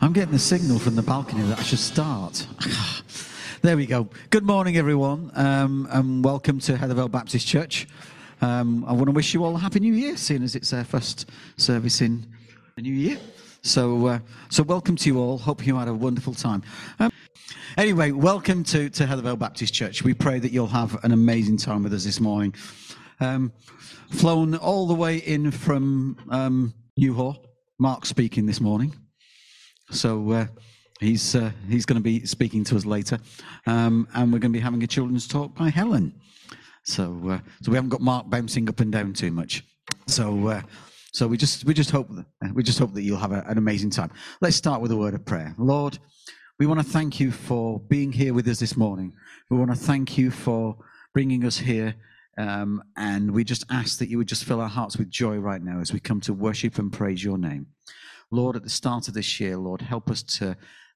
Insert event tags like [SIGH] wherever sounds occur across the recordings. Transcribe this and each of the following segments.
I'm getting a signal from the balcony that I should start. [SIGHS] there we go. Good morning, everyone, um, and welcome to Heathervale Baptist Church. Um, I want to wish you all a happy New Year, seeing as it's our first service in the new year. So, uh, so welcome to you all. Hope you had a wonderful time. Um, anyway, welcome to to Heathervale Baptist Church. We pray that you'll have an amazing time with us this morning. Um, flown all the way in from um, Newhall. Marc speaking this morning. So uh, he's uh, he's going to be speaking to us later, um, and we're going to be having a children's talk by Helen. So uh, so we haven't got Marc bouncing up and down too much. So uh, so we just we just hope that, we just hope that you'll have a, an amazing time. Let's start with a word of prayer. Lord, we want to thank you for being here with us this morning. We want to thank you for bringing us here. Um, and we just ask that you would just fill our hearts with joy right now as we come to worship and praise your name. Lord, at the start of this year, Lord, help us to,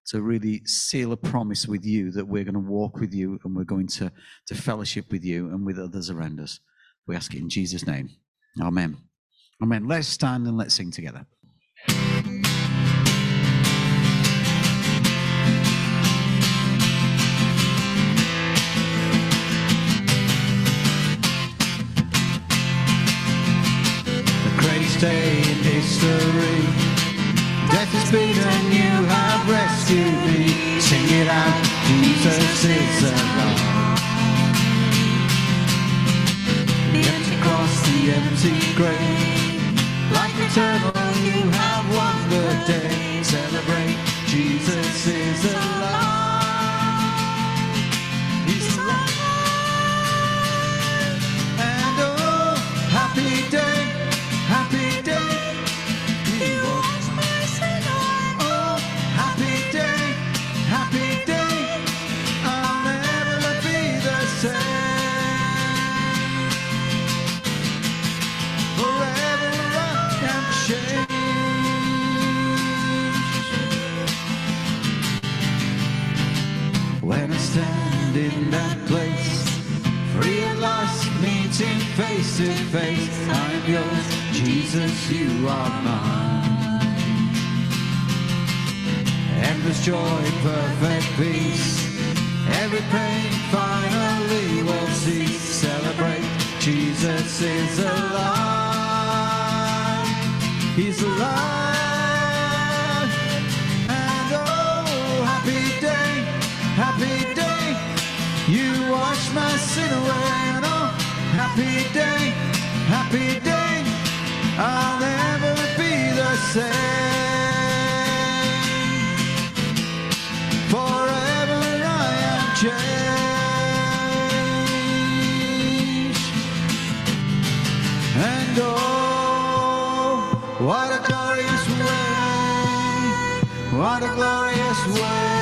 to really seal a promise with you that we're going to walk with you and we're going to, to fellowship with you and with others around us. We ask it in Jesus' name. Amen. Amen. Let's stand and let's sing together. The greatest day in history Death is beaten, you have rescued me. Sing it out, Jesus is alive. The empty cross, the empty grave. Like eternal, you have won the day. Celebrate, Jesus is alive. He's alive. And oh, happy day, meeting face to face, I am yours, Jesus, you are mine endless joy, perfect peace. Every pain finally will cease. Celebrate, Jesus is alive. He's alive. And oh, happy day, happy day. You wash my sin away. Happy day, happy day. I'll never be the same. Forever I am changed. And oh, what a glorious way, what a glorious way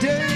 day,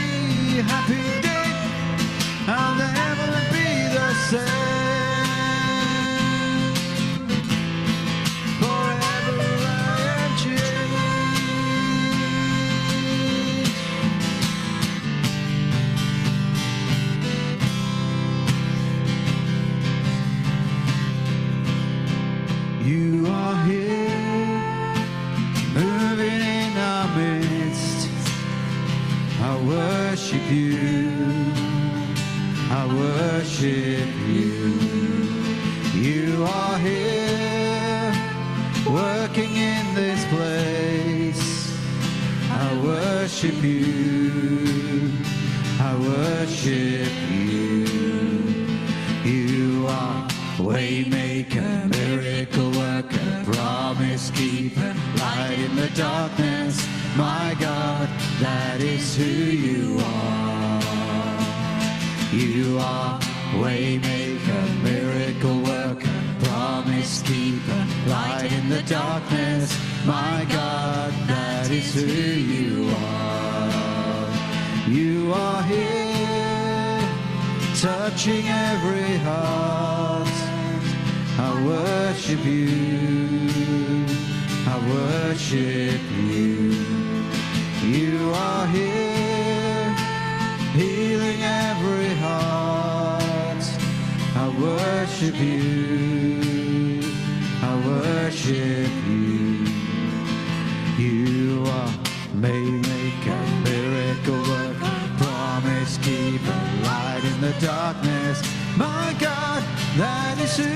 worship you. I worship you. You are waymaker, miracle worker, promise keeper, light in the darkness. My God, that is who you are. You are waymaker, miracle worker, promise keeper, light in the darkness. My God, is who you are. You are here, touching every heart. I worship you. I worship you. You are here, healing every heart. I worship you. I worship you. You are maker, miracle worker, promise keeper, light in the darkness. My God, that is who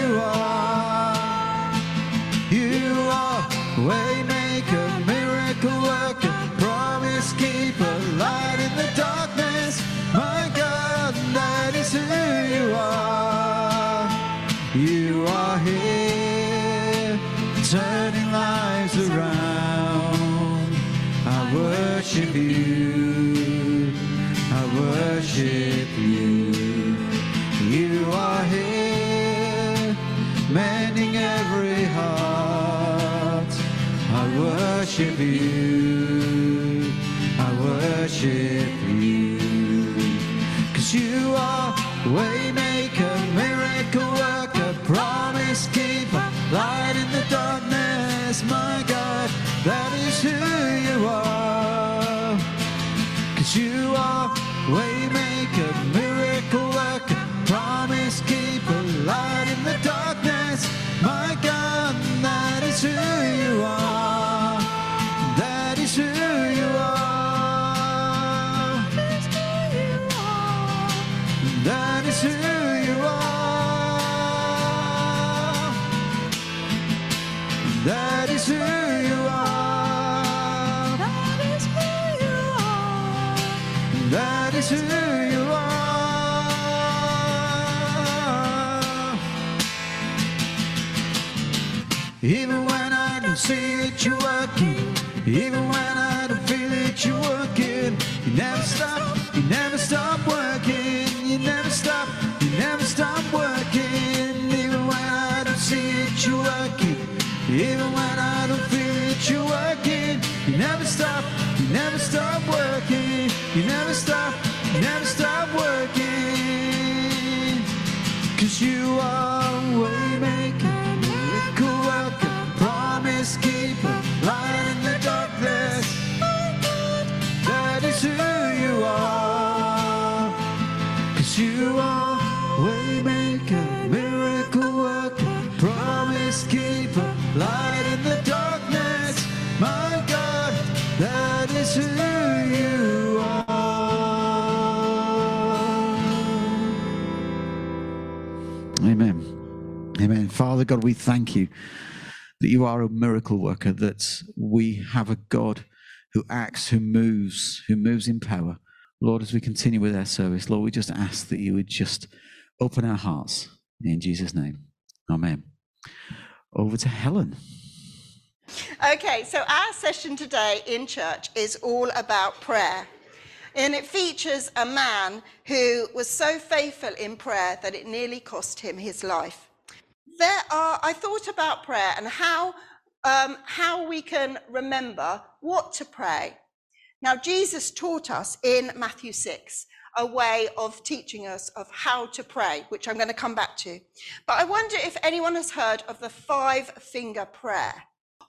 you are. You are waymaker, miracle worker, promise keeper, light in the darkness. My God, that is who you are. Worship you. I worship you. You are here, mending every heart. I worship you. I worship you. Cause you are waymaker, we thank you that you are a miracle worker, that we have a God who acts, who moves, who moves in power. Lord, as we continue with our service, Lord, we just ask that you would just open our hearts in Jesus' name. Amen. Over to Helen. Okay, so our session today in church is all about prayer. And it features a man who was so faithful in prayer that it nearly cost him his life. There are, I thought about prayer and how, um, how we can remember what to pray. Now, Jesus taught us in Matthew 6 a way of teaching us of how to pray, which I'm going to come back to. But I wonder if anyone has heard of the five finger prayer.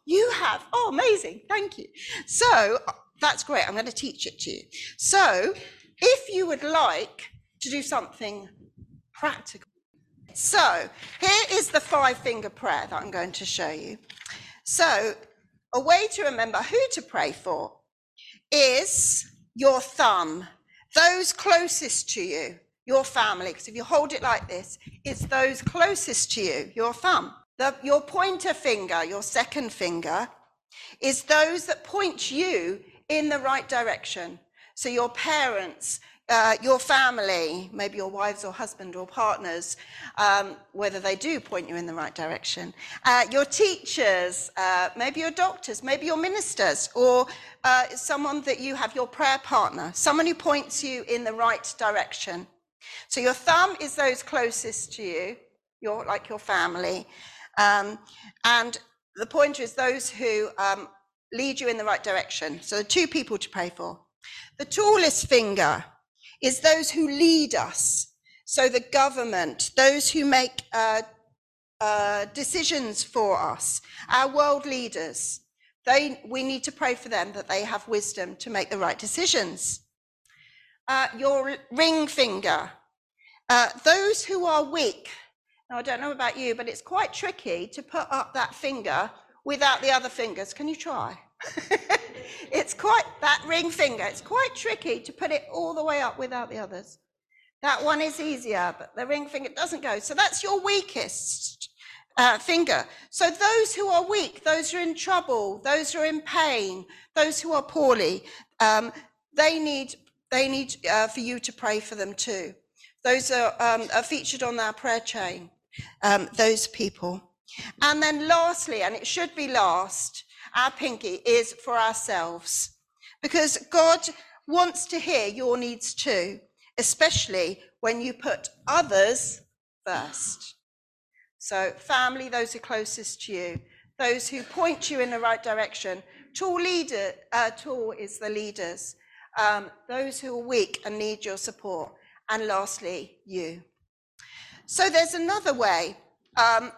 You have. Oh, amazing. Thank you. So that's great. I'm going to teach it to you. So if you would like to do something practical. So here is the five finger prayer that I'm going to show you. So a way to remember who to pray for is your thumb, those closest to you, your family. Because if you hold it like this, it's those closest to you, your thumb. The, your pointer finger, your second finger, is those that point you in the right direction. So your parents, uh, your family, maybe your wives or husband or partners, um, whether they do point you in the right direction, uh, your teachers, uh, maybe your doctors, maybe your ministers, or uh, someone that you have your prayer partner, someone who points you in the right direction. So your thumb is those closest to you, your, like your family. Um, and the pointer is those who um, lead you in the right direction. So the two people to pray for. The tallest finger is those who lead us. So the government, those who make uh, uh, decisions for us, our world leaders, they, we need to pray for them that they have wisdom to make the right decisions. Uh, your ring finger, uh, those who are weak. Now, I don't know about you, but it's quite tricky to put up that finger without the other fingers. Can you try? [LAUGHS] it's quite, that ring finger, it's quite tricky to put it all the way up without the others. That one is easier, but the ring finger doesn't go. So that's your weakest uh, finger. So those who are weak, those who are in trouble, those who are in pain, those who are poorly, um, they need, they need uh, for you to pray for them too. Those are, um, are featured on our prayer chain, um, those people. And then lastly, and it should be last, our pinky is for ourselves. Because God wants to hear your needs too, especially when you put others first. So, family, those who are closest to you, those who point you in the right direction. Tall leader, uh, tall is the leaders. Um, those who are weak and need your support. And lastly, you. So there's another way, um,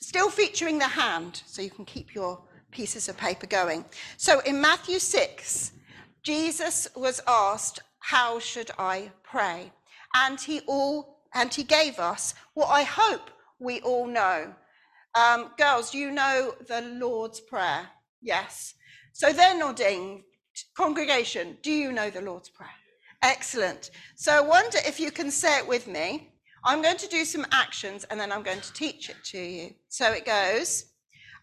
still featuring the hand, so you can keep your pieces of paper going. So in Matthew 6, Jesus was asked, How should I pray? And he all and he gave us what I hope we all know. Um, girls, you know the Lord's Prayer? Yes. So they're nodding. Congregation, do you know the Lord's Prayer? Excellent. So I wonder if you can say it with me. I'm going to do some actions and then I'm going to teach it to you. So it goes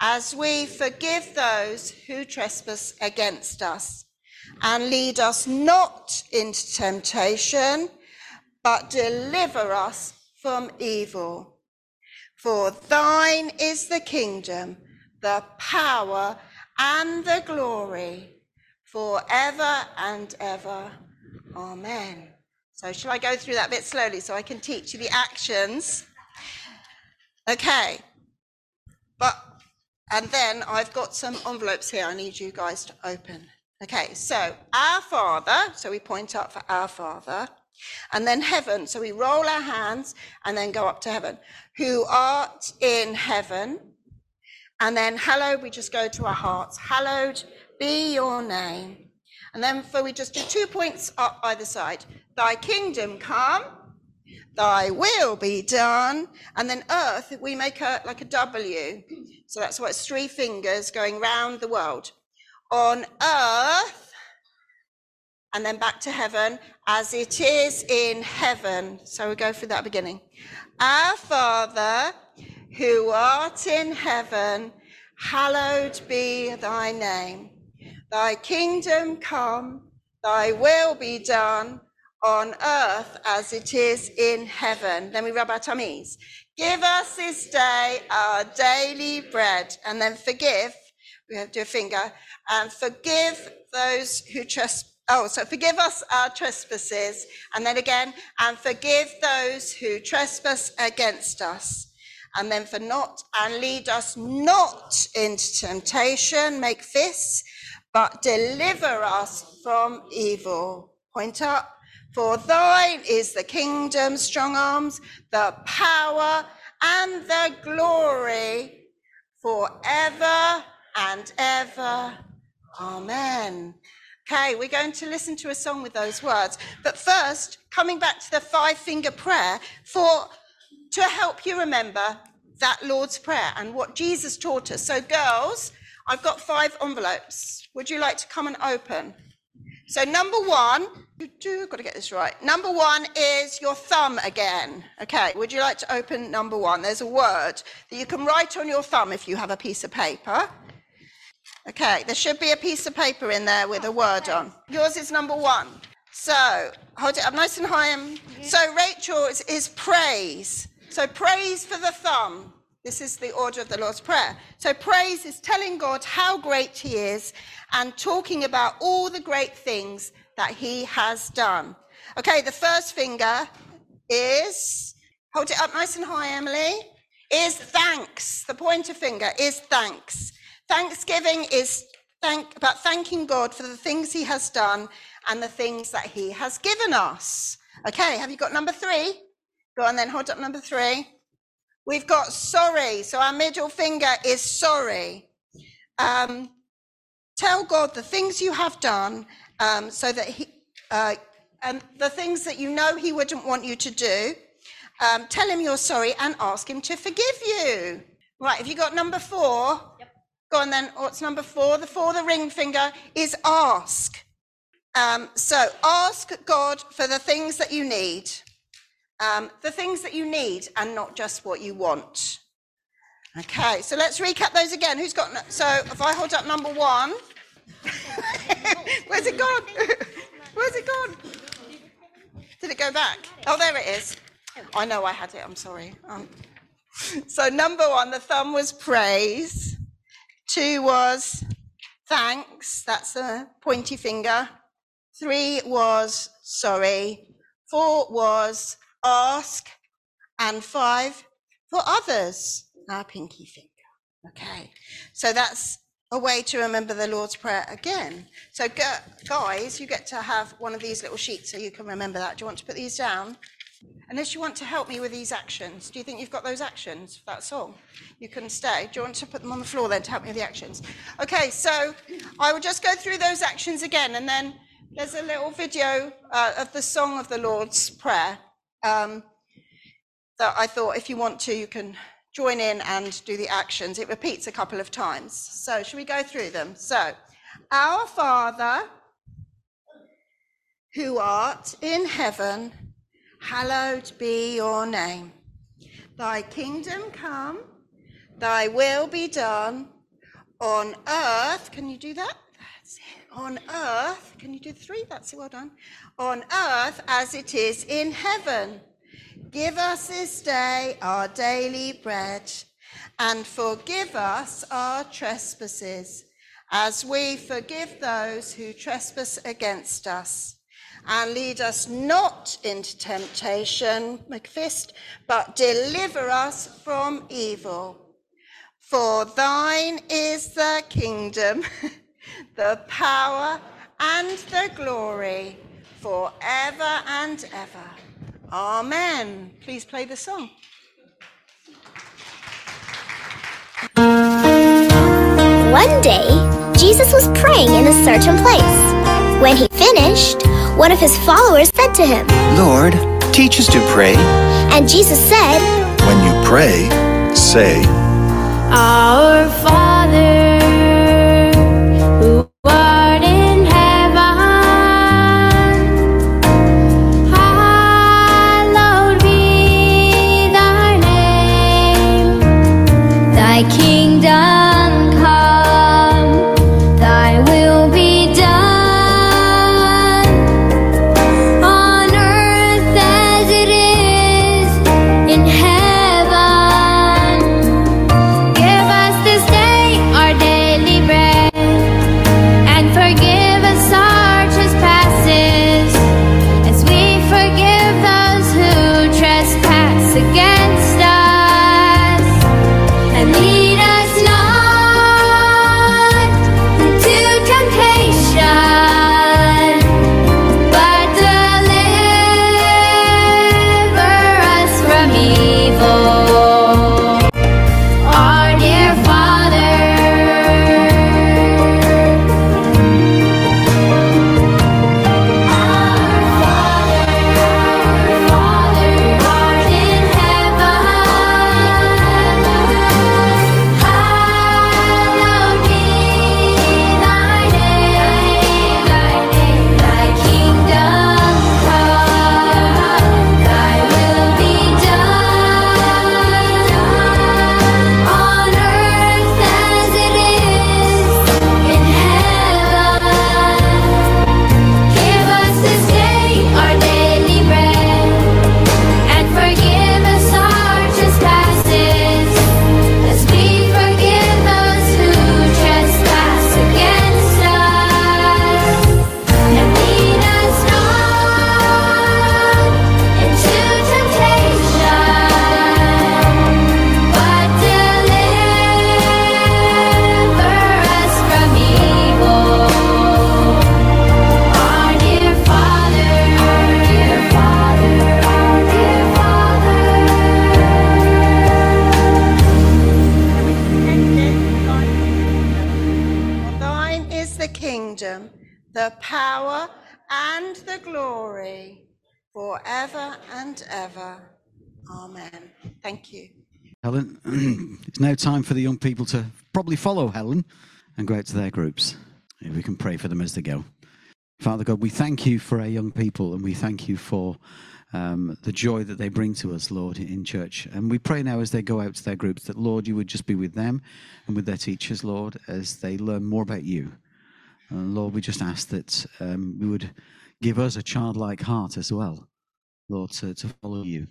as we forgive those who trespass against us. And lead us not into temptation, but deliver us from evil. For thine is the kingdom, the power, and the glory, forever and ever. Amen. So, shall I go through that bit slowly so I can teach you the actions? Okay. But and then I've got some envelopes here I need you guys to open. Okay, so our Father, so we point up for our Father, and then heaven, so we roll our hands and then go up to heaven. Who art in heaven, and then hallowed, we just go to our hearts. Hallowed be your name. And then for we just do two points up either side. Thy kingdom come, thy will be done. And then earth, we make a like a W. So that's why it's three fingers going round the world. On earth, and then back to heaven, as it is in heaven. So we go through that beginning. Our Father, who art in heaven, hallowed be thy name. Thy kingdom come, thy will be done on earth as it is in heaven. Then we rub our tummies. Give us this day our daily bread, and then forgive. We have to do a finger and forgive those who trespass. Oh, so forgive us our trespasses, and then again, and forgive those who trespass against us. And then for not, and lead us not into temptation, make fists, but deliver us from evil. Point up. For thine is the kingdom, strong arms, the power, and the glory forever and ever. Amen. Okay, we're going to listen to a song with those words. But first, coming back to the five finger prayer, for to help you remember that Lord's Prayer and what Jesus taught us. So, girls, I've got five envelopes. Would you like to come and open? So, number one, got to get this right. Number one is your thumb again. Okay, would you like to open number one? There's a word that you can write on your thumb if you have a piece of paper. Okay, there should be a piece of paper in there with a word on. Yours is number one. So, hold it up nice and high. And, So, Rachel is, is praise. So, praise for the thumb. This is the order of the Lord's Prayer. So, praise is telling God how great He is and talking about all the great things that He has done. Okay, the first finger is, hold it up nice and high, Emily, is thanks. The pointer finger is thanks. Thanksgiving is thank, about thanking God for the things He has done and the things that He has given us. Okay, have you got number three? Go on then, hold up number three. We've got sorry. So our middle finger is sorry. Um, tell God the things you have done um, so that He, uh, and the things that you know He wouldn't want you to do. Um, tell Him you're sorry and ask Him to forgive you. Right, have you got number four? Yep. Go on then. What's number four? The four, the ring finger, is ask. Um, so ask God for the things that you need um, the things that you need and not just what you want. Okay, so let's recap those again. Who's got, so if I hold up number one, [LAUGHS] where's it gone? [LAUGHS] where's it gone? Did it go back? Oh, there it is. I know I had it, I'm sorry. Um, [LAUGHS] so number one, the thumb was praise. Two was thanks, that's a pointy finger. Three was sorry. Four was ask, and five, for others, our pinky finger. Okay, so that's a way to remember the Lord's Prayer again. So, guys, you get to have one of these little sheets so you can remember that. Do you want to put these down? Unless you want to help me with these actions. Do you think you've got those actions for that song? You can stay. Do you want to put them on the floor then to help me with the actions? Okay, so I will just go through those actions again, and then there's a little video uh, of the song of the Lord's Prayer um, that I thought if you want to, you can join in and do the actions. It repeats a couple of times. So, should we go through them? So, our Father, who art in heaven, hallowed be your name. Thy kingdom come, thy will be done on earth. Can you do that? That's it. On earth. Can you do three? That's it. Well done on earth as it is in heaven. Give us this day our daily bread, and forgive us our trespasses, as we forgive those who trespass against us. And lead us not into temptation, McFist, but deliver us from evil. For thine is the kingdom, [LAUGHS] the power, and the glory forever and ever. Amen. Please play the song. One day, Jesus was praying in a certain place. When he finished, one of his followers said to him, Lord, teach us to pray. And Jesus said, When you pray, say, Our Father Thank you. Helen, [CLEARS THROAT] it's now time for the young people to probably follow Helen and go out to their groups. We can pray for them as they go. Father God, we thank you for our young people and we thank you for um, the joy that they bring to us, Lord, in church. And we pray now as they go out to their groups that, Lord, you would just be with them and with their teachers, Lord, as they learn more about you. And Lord, we just ask that um, you would give us a childlike heart as well, Lord, to, to follow you.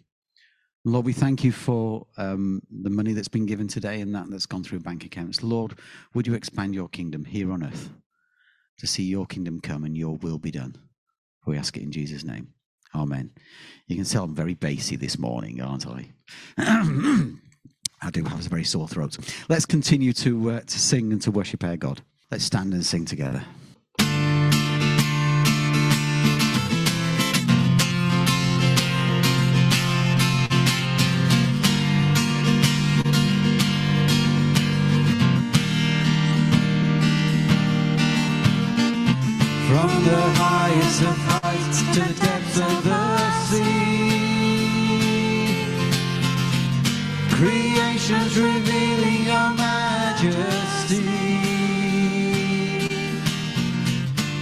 Lord, we thank you for um, the money that's been given today and that that's gone through bank accounts. Lord, would you expand your kingdom here on earth to see your kingdom come and your will be done? We ask it in Jesus' name. Amen. You can tell I'm very bassy this morning, aren't I? [CLEARS THROAT] I do have a very sore throat. Let's continue to, uh, to sing and to worship our God. Let's stand and sing together. Highest of heights to the depths of the sea. Creation's revealing your majesty.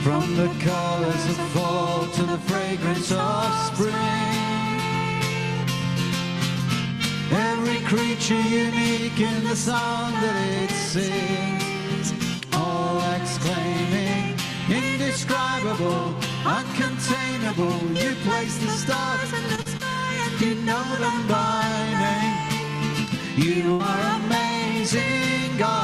From the colors of fall to the fragrance of spring. Every creature unique in the song that it sings. All exclaiming, indescribable, uncontainable. You place the stars in the sky and you know them by name. You are amazing, God.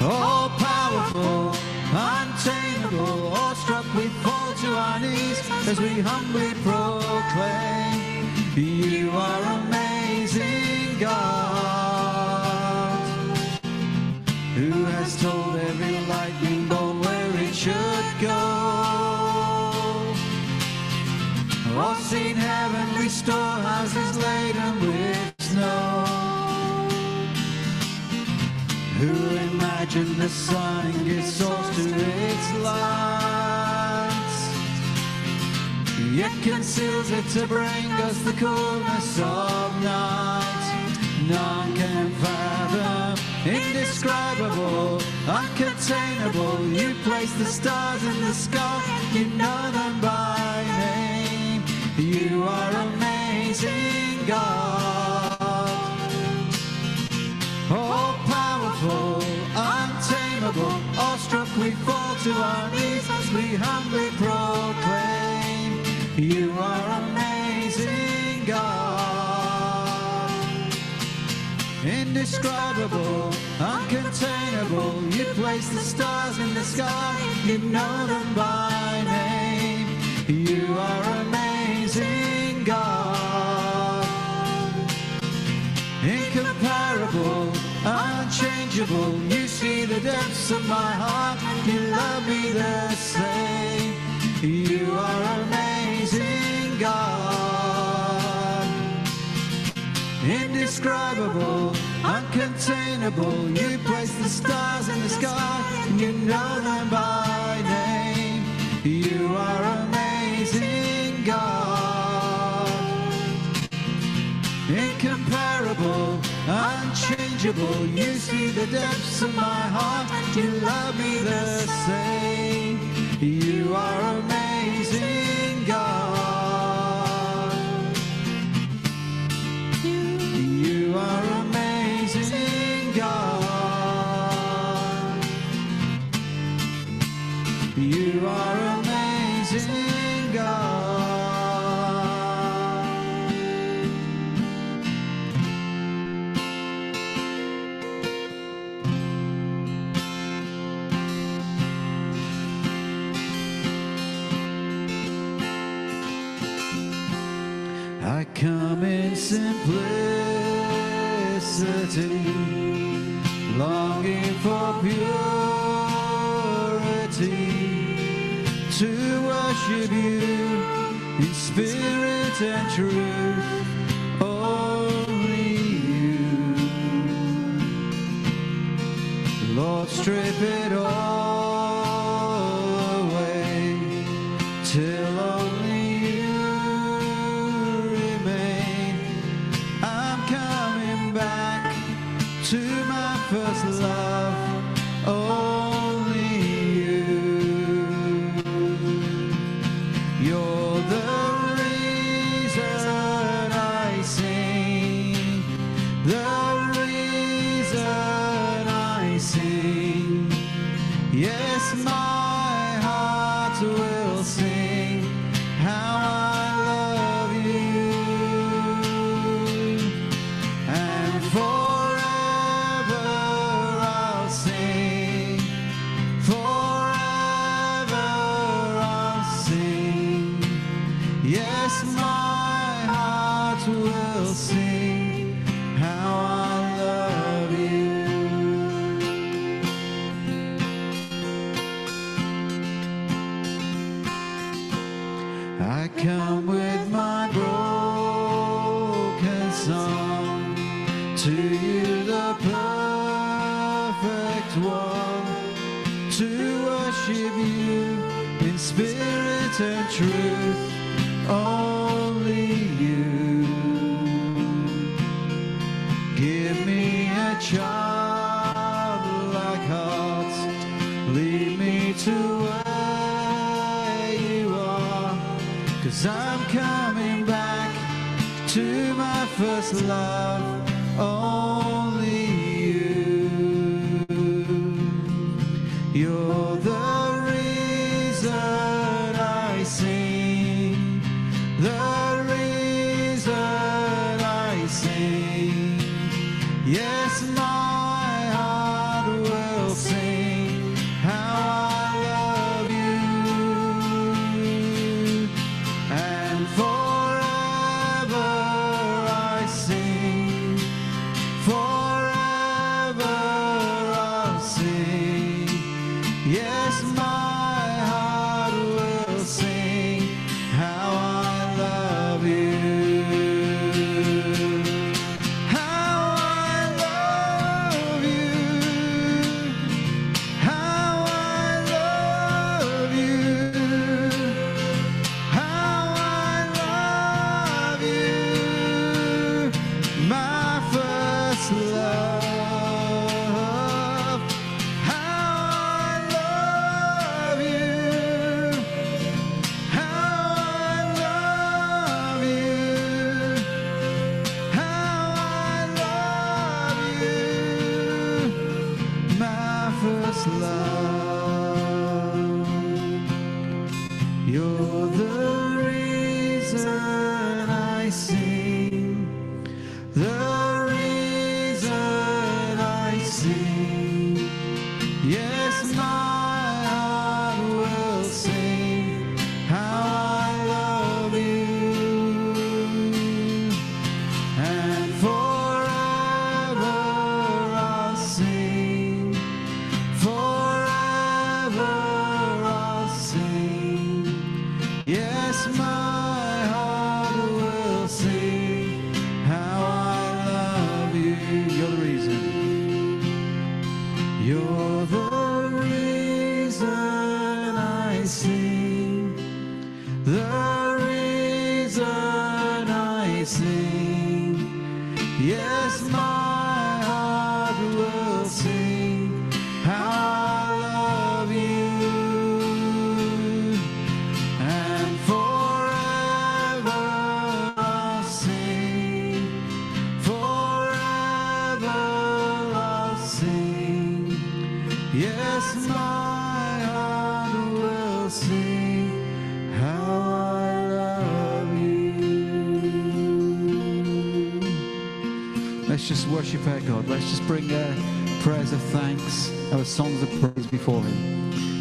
All powerful, untamable, awestruck, we fall to our knees as we humbly proclaim. You are amazing, God who has told every lightning bolt where it should go. Or seen heavenly storehouses laden with snow. Who imagined the sun gives source to its lights? Yet conceals it to bring us the coolness of night. None can fathom, indescribable, uncontainable. You place the stars in the sky, you know them by name. You are amazing, God. All powerful, untamable, awestruck we fall to our knees as we humbly proclaim. You are amazing, God. Indescribable, uncontainable, you place the stars in the sky, you know them by name. You are amazing, God incomparable, unchangeable. You see the depths of my heart, you love me the same. You are amazing, God. Indescribable, uncontainable. You place the stars in the sky, and you know them by name. You are amazing, God incomparable, unchangeable. You see the depths of my heart, you love me the same. You are amazing, simplicity, longing for purity, to worship you in spirit and truth. Only you, Lord, strip it all. life.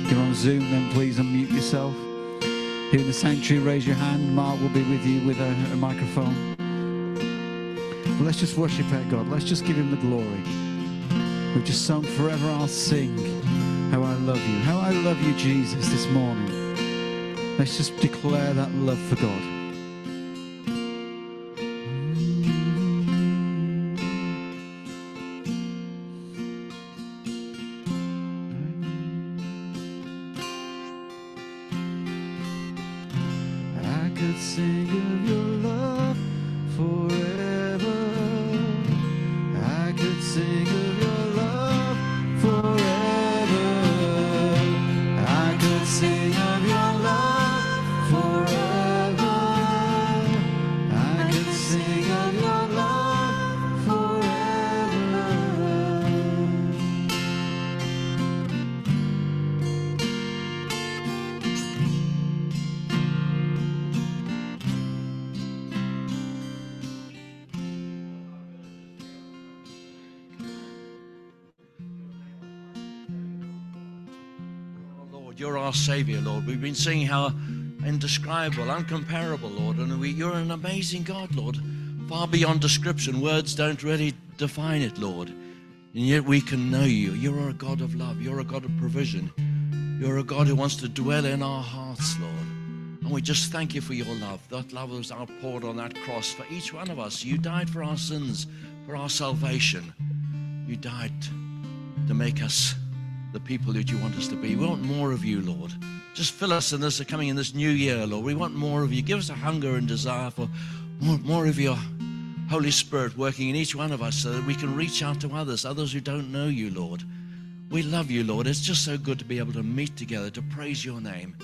If you're on Zoom, then please unmute yourself. Here in the sanctuary, raise your hand. Mark will be with you with a, a microphone. Let's just worship our God. Let's just give him the glory. We've just sung Forever I'll Sing How I Love You. How I Love You, Jesus, this morning. Let's just declare that love for God. We've been seeing how indescribable, uncomparable, Lord. And we, you're an amazing God, Lord. Far beyond description. Words don't really define it, Lord. And yet we can know you. You're a God of love. You're a God of provision. You're a God who wants to dwell in our hearts, Lord. And we just thank you for your love. That love was outpoured on that cross for each one of us. You died for our sins, for our salvation. You died to make us the people that you want us to be. We want more of you, Lord. Just fill us in this coming in this new year, Lord. We want more of you. Give us a hunger and desire for more, more of your Holy Spirit working in each one of us so that we can reach out to others, others who don't know you, Lord. We love you, Lord. It's just so good to be able to meet together, to praise your name,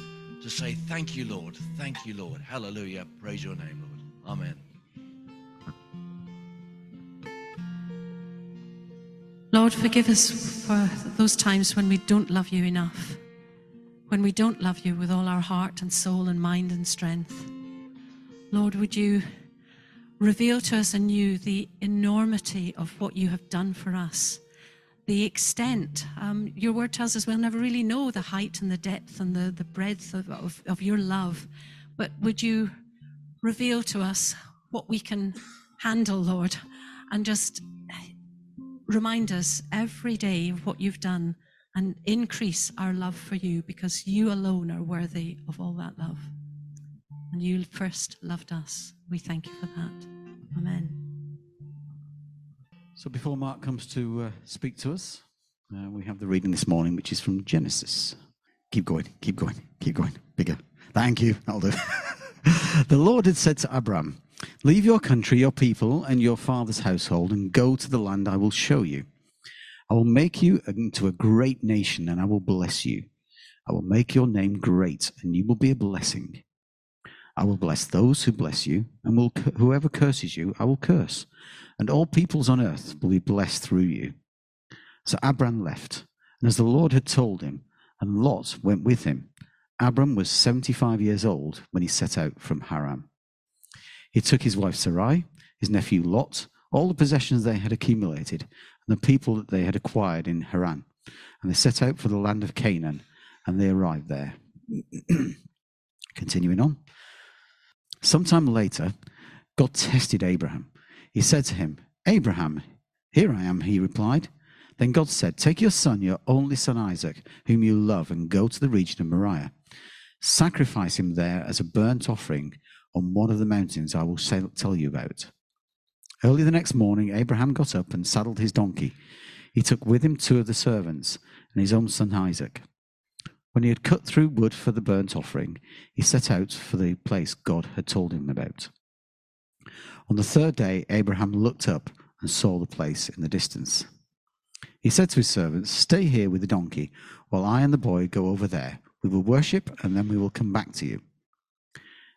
to say, Thank you, Lord. Thank you, Lord. Hallelujah. Praise your name, Lord. Amen. Lord, forgive us for those times when we don't love you enough, when we don't love you with all our heart and soul and mind and strength. Lord, would you reveal to us anew the enormity of what you have done for us, the extent. Um, your word tells us we'll never really know the height and the depth and the, the breadth of, of, of your love, but would you reveal to us what we can handle, Lord, and just remind us every day of what you've done and increase our love for you because you alone are worthy of all that love. And you first loved us. We thank you for that. Amen. So before Marc comes to uh, speak to us, uh, we have the reading this morning, which is from Genesis. Keep going, keep going, keep going. Bigger. Thank you. That'll [LAUGHS] do. the Lord had said to Abram, Leave your country, your people, and your father's household, and go to the land I will show you. I will make you into a great nation, and I will bless you. I will make your name great, and you will be a blessing. I will bless those who bless you, and will whoever curses you, I will curse. And all peoples on earth will be blessed through you. So Abram left, and as the Lord had told him, and Lot went with him. Abram was 75 years old when he set out from Haran. He took his wife Sarai, his nephew Lot, all the possessions they had accumulated, and the people that they had acquired in Haran. And they set out for the land of Canaan, and they arrived there. [CLEARS THROAT] Continuing on. Sometime later, God tested Abraham. He said to him, Abraham, here I am, he replied. Then God said, Take your son, your only son Isaac, whom you love, and go to the region of Moriah. Sacrifice him there as a burnt offering on one of the mountains I will tell you about. Early the next morning, Abraham got up and saddled his donkey. He took with him two of the servants and his own son Isaac. When he had cut through wood for the burnt offering, he set out for the place God had told him about. On the third day, Abraham looked up and saw the place in the distance. He said to his servants, Stay here with the donkey, while I and the boy go over there. We will worship, and then we will come back to you.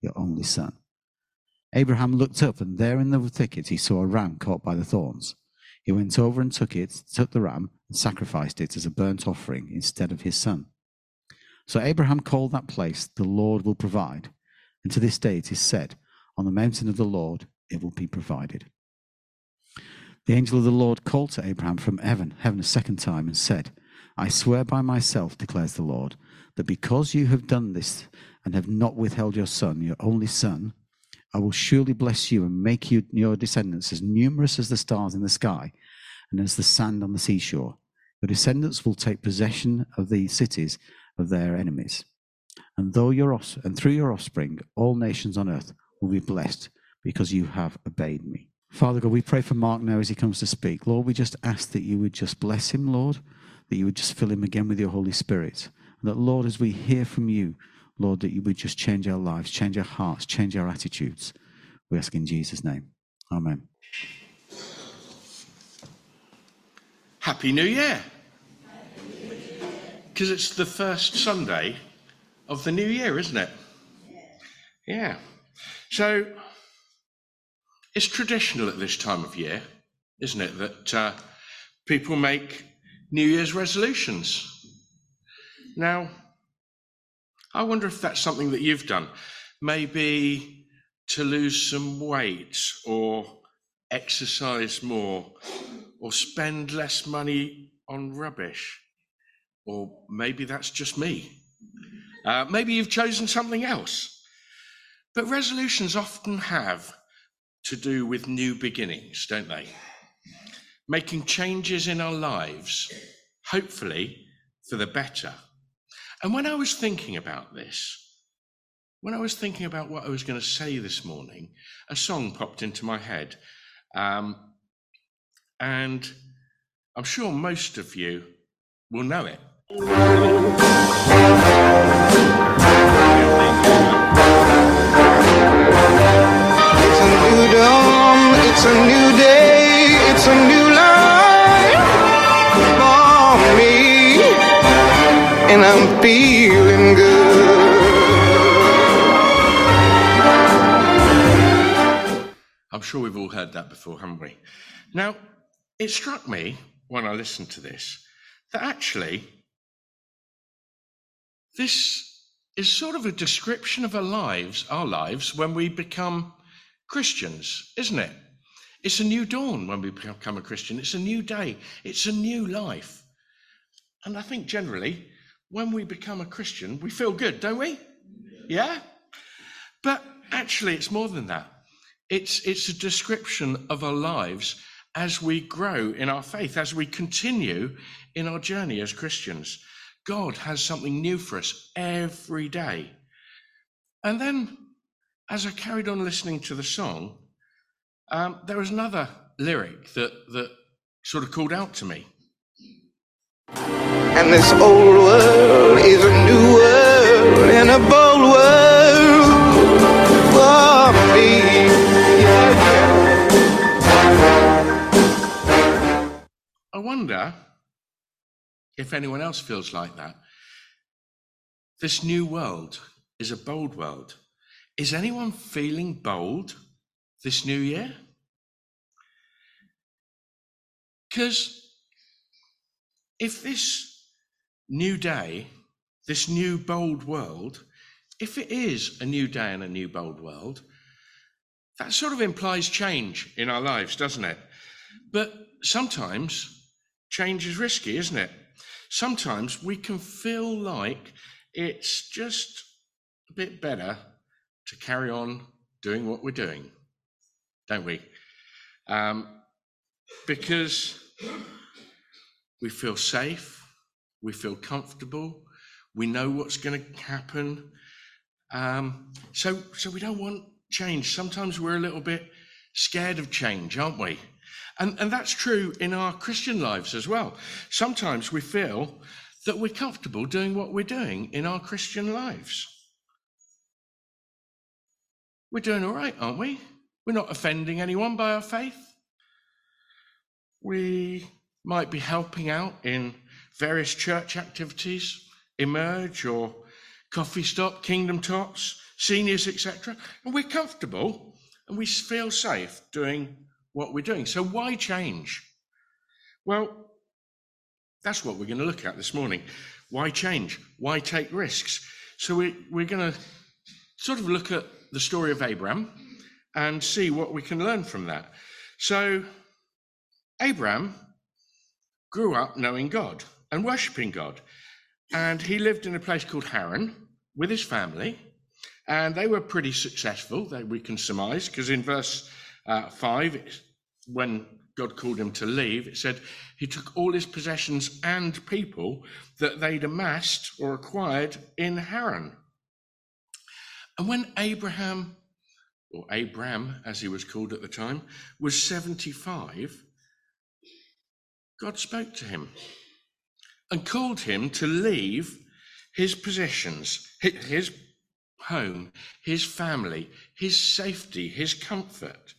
your only son. Abraham looked up, and there in the thicket he saw a ram caught by the thorns. He went over and took it, took the ram, and sacrificed it as a burnt offering instead of his son. So Abraham called that place, The Lord will provide. And to this day it is said, On the mountain of the Lord it will be provided. The angel of the Lord called to Abraham from heaven, heaven a second time, and said, I swear by myself, declares the Lord, that because you have done this and have not withheld your son, your only son, I will surely bless you and make you your descendants as numerous as the stars in the sky and as the sand on the seashore. Your descendants will take possession of the cities of their enemies. And though your off- and through your offspring, all nations on earth will be blessed because you have obeyed me. Father God, we pray for Marc now as he comes to speak. Lord, we just ask that you would just bless him, Lord, that you would just fill him again with your Holy Spirit. And that, Lord, as we hear from you, Lord, that you would just change our lives, change our hearts, change our attitudes. We ask in Jesus' name. Amen. Happy New Year. Because it's the first Sunday of the new year, isn't it? Yeah. So it's traditional at this time of year, isn't it, that uh, people make New Year's resolutions. Now, I wonder if that's something that you've done. Maybe to lose some weight or exercise more or spend less money on rubbish. Or maybe that's just me. Uh, maybe you've chosen something else. But resolutions often have to do with new beginnings, don't they? Making changes in our lives, hopefully for the better. And when I was thinking about this, when I was thinking about what I was going to say this morning, a song popped into my head. Um, and I'm sure most of you will know it. It's a new dawn, it's a new day, it's a new and I'm feeling good. I'm sure we've all heard that before, haven't we? Now, it struck me when I listened to this that actually this is sort of a description of our lives, our lives when we become Christians, isn't it? It's a new dawn when we become a Christian. It's a new day. It's a new life. And I think generally, when we become a Christian, we feel good, don't we? Yeah? But actually, it's more than that. It's, it's a description of our lives as we grow in our faith, as we continue in our journey as Christians. God has something new for us every day. And then, as I carried on listening to the song, um, there was another lyric that, that sort of called out to me. And this old world is a new world and a bold world for me. I wonder if anyone else feels like that. This new world is a bold world. Is anyone feeling bold this new year? Because if this new day, this new bold world, if it is a new day and a new bold world, that sort of implies change in our lives, doesn't it? But sometimes change is risky, isn't it? Sometimes we can feel like it's just a bit better to carry on doing what we're doing, don't we? Um, because we feel safe, we feel comfortable, we know what's going to happen. Um, so, so we don't want change. Sometimes we're a little bit scared of change, aren't we? And, and that's true in our Christian lives as well. Sometimes we feel that we're comfortable doing what we're doing in our Christian lives. We're doing all right, aren't we? We're not offending anyone by our faith. We might be helping out in various church activities, Emerge or Coffee Stop, Kingdom Tots, seniors, etc. And we're comfortable and we feel safe doing what we're doing. So, why change? Well, that's what we're going to look at this morning. Why change? Why take risks? So, we, we're going to sort of look at the story of Abraham and see what we can learn from that. So, Abraham grew up knowing God and worshipping God. And he lived in a place called Haran with his family. And they were pretty successful, they, we can surmise, because in verse uh, 5, when God called him to leave, it said he took all his possessions and people that they'd amassed or acquired in Haran. And when Abraham, or Abram as he was called at the time, was 75, God spoke to him and called him to leave his possessions, his home, his family, his safety, his comfort,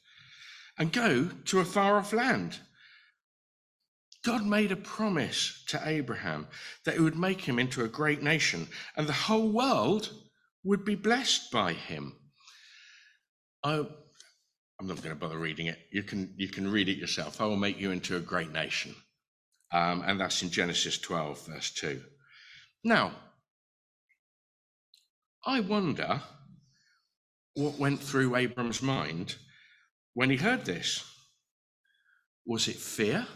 and go to a far off land. God made a promise to Abraham that it would make him into a great nation and the whole world would be blessed by him. I, I'm not going to bother reading it. You can, you can read it yourself. I will make you into a great nation. Um, and that's in Genesis 12, verse 2. Now, I wonder what went through Abram's mind when he heard this. Was it fear?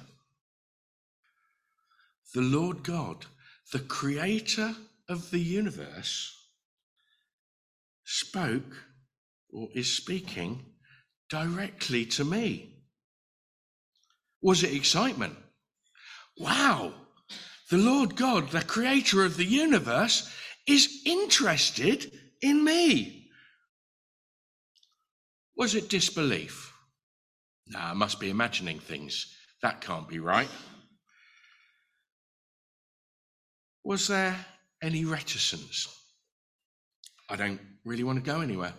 The Lord God, the creator of the universe, spoke or is speaking directly to me. Was it excitement? Wow, the Lord God, the creator of the universe, is interested in me. Was it disbelief? No, I must be imagining things. That can't be right. Was there any reticence? I don't really want to go anywhere.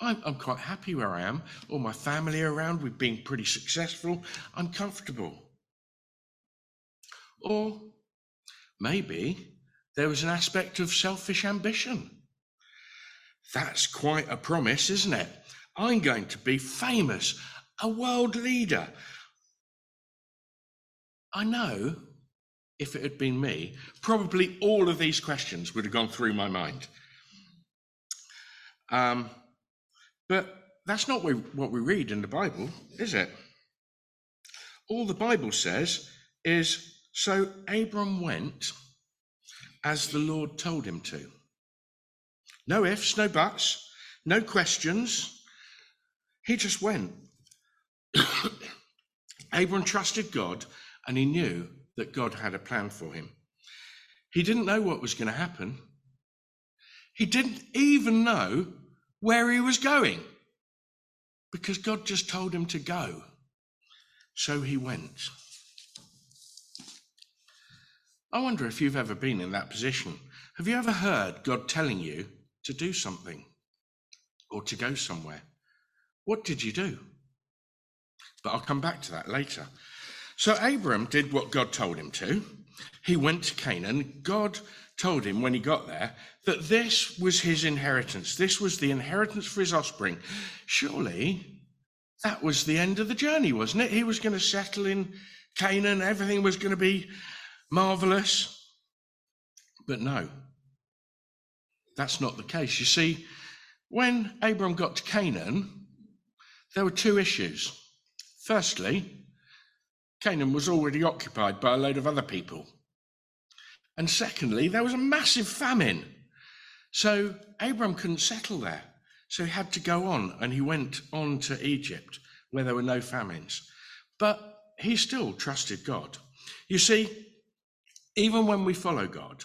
I'm, I'm, quite happy where I am. All my family around. We've been pretty successful. I'm comfortable. Or maybe there was an aspect of selfish ambition. That's quite a promise, isn't it? I'm going to be famous, a world leader. I know if it had been me, probably all of these questions would have gone through my mind. Um, but that's not what we read in the Bible, is it? All the Bible says is so Abram went as the Lord told him to. No ifs, no buts, no questions. He just went. [COUGHS] Abram trusted God and he knew that God had a plan for him. He didn't know what was going to happen. He didn't even know where he was going because God just told him to go. So he went. I wonder if you've ever been in that position. Have you ever heard God telling you to do something or to go somewhere? What did you do? But I'll come back to that later. So Abram did what God told him to. He went to Canaan. God told him when he got there that this was his inheritance. This was the inheritance for his offspring. Surely that was the end of the journey, wasn't it? He was going to settle in Canaan. Everything was going to be marvelous. But no, that's not the case. You see, when Abram got to Canaan, there were two issues. Firstly, Canaan was already occupied by a load of other people. And secondly, there was a massive famine. So Abram couldn't settle there. So he had to go on and he went on to Egypt where there were no famines. But he still trusted God. You see, even when we follow God,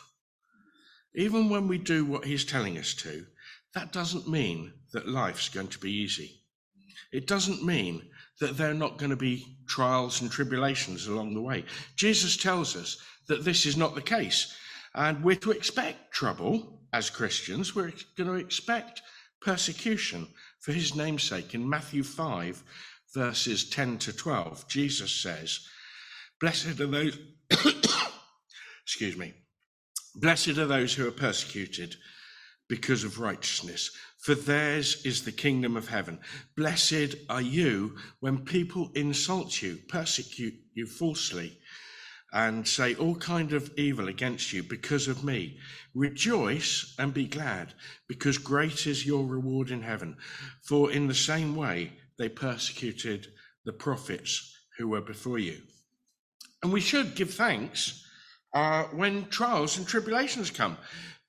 even when we do what He's telling us to, that doesn't mean that life's going to be easy. It doesn't mean that there are not going to be trials and tribulations along the way. Jesus tells us that this is not the case. And we're to expect trouble as Christians. We're going to expect persecution for his namesake. In Matthew 5, verses 10 to 12, Jesus says, Blessed are those. Excuse me. Blessed are those who are persecuted because of righteousness, for theirs is the kingdom of heaven. Blessed are you when people insult you, persecute you falsely, and say all kind of evil against you because of me. Rejoice and be glad, because great is your reward in heaven. For in the same way they persecuted the prophets who were before you. And we should give thanks uh, when trials and tribulations come,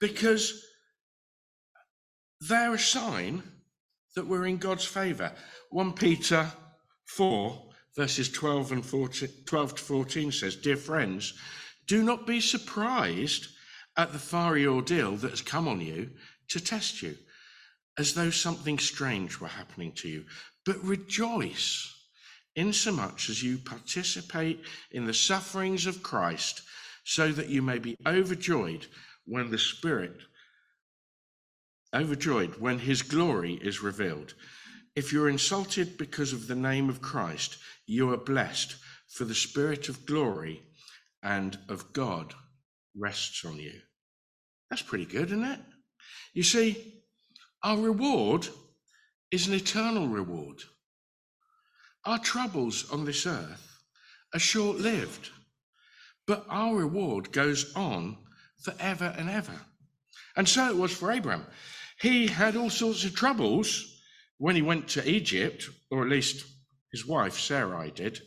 because they're a sign that we're in God's favor. 1 Peter 4, verses 12 and 14, 12 to 14 says, Dear friends, do not be surprised at the fiery ordeal that has come on you to test you, as though something strange were happening to you, but rejoice insomuch as you participate in the sufferings of Christ, so that you may be overjoyed when the Spirit overjoyed when his glory is revealed. If you're insulted because of the name of Christ, you are blessed, for the Spirit of glory and of God rests on you. That's pretty good, isn't it? You see, our reward is an eternal reward. Our troubles on this earth are short lived, but our reward goes on forever and ever. And so it was for Abraham. He had all sorts of troubles when he went to Egypt, or at least his wife Sarai did.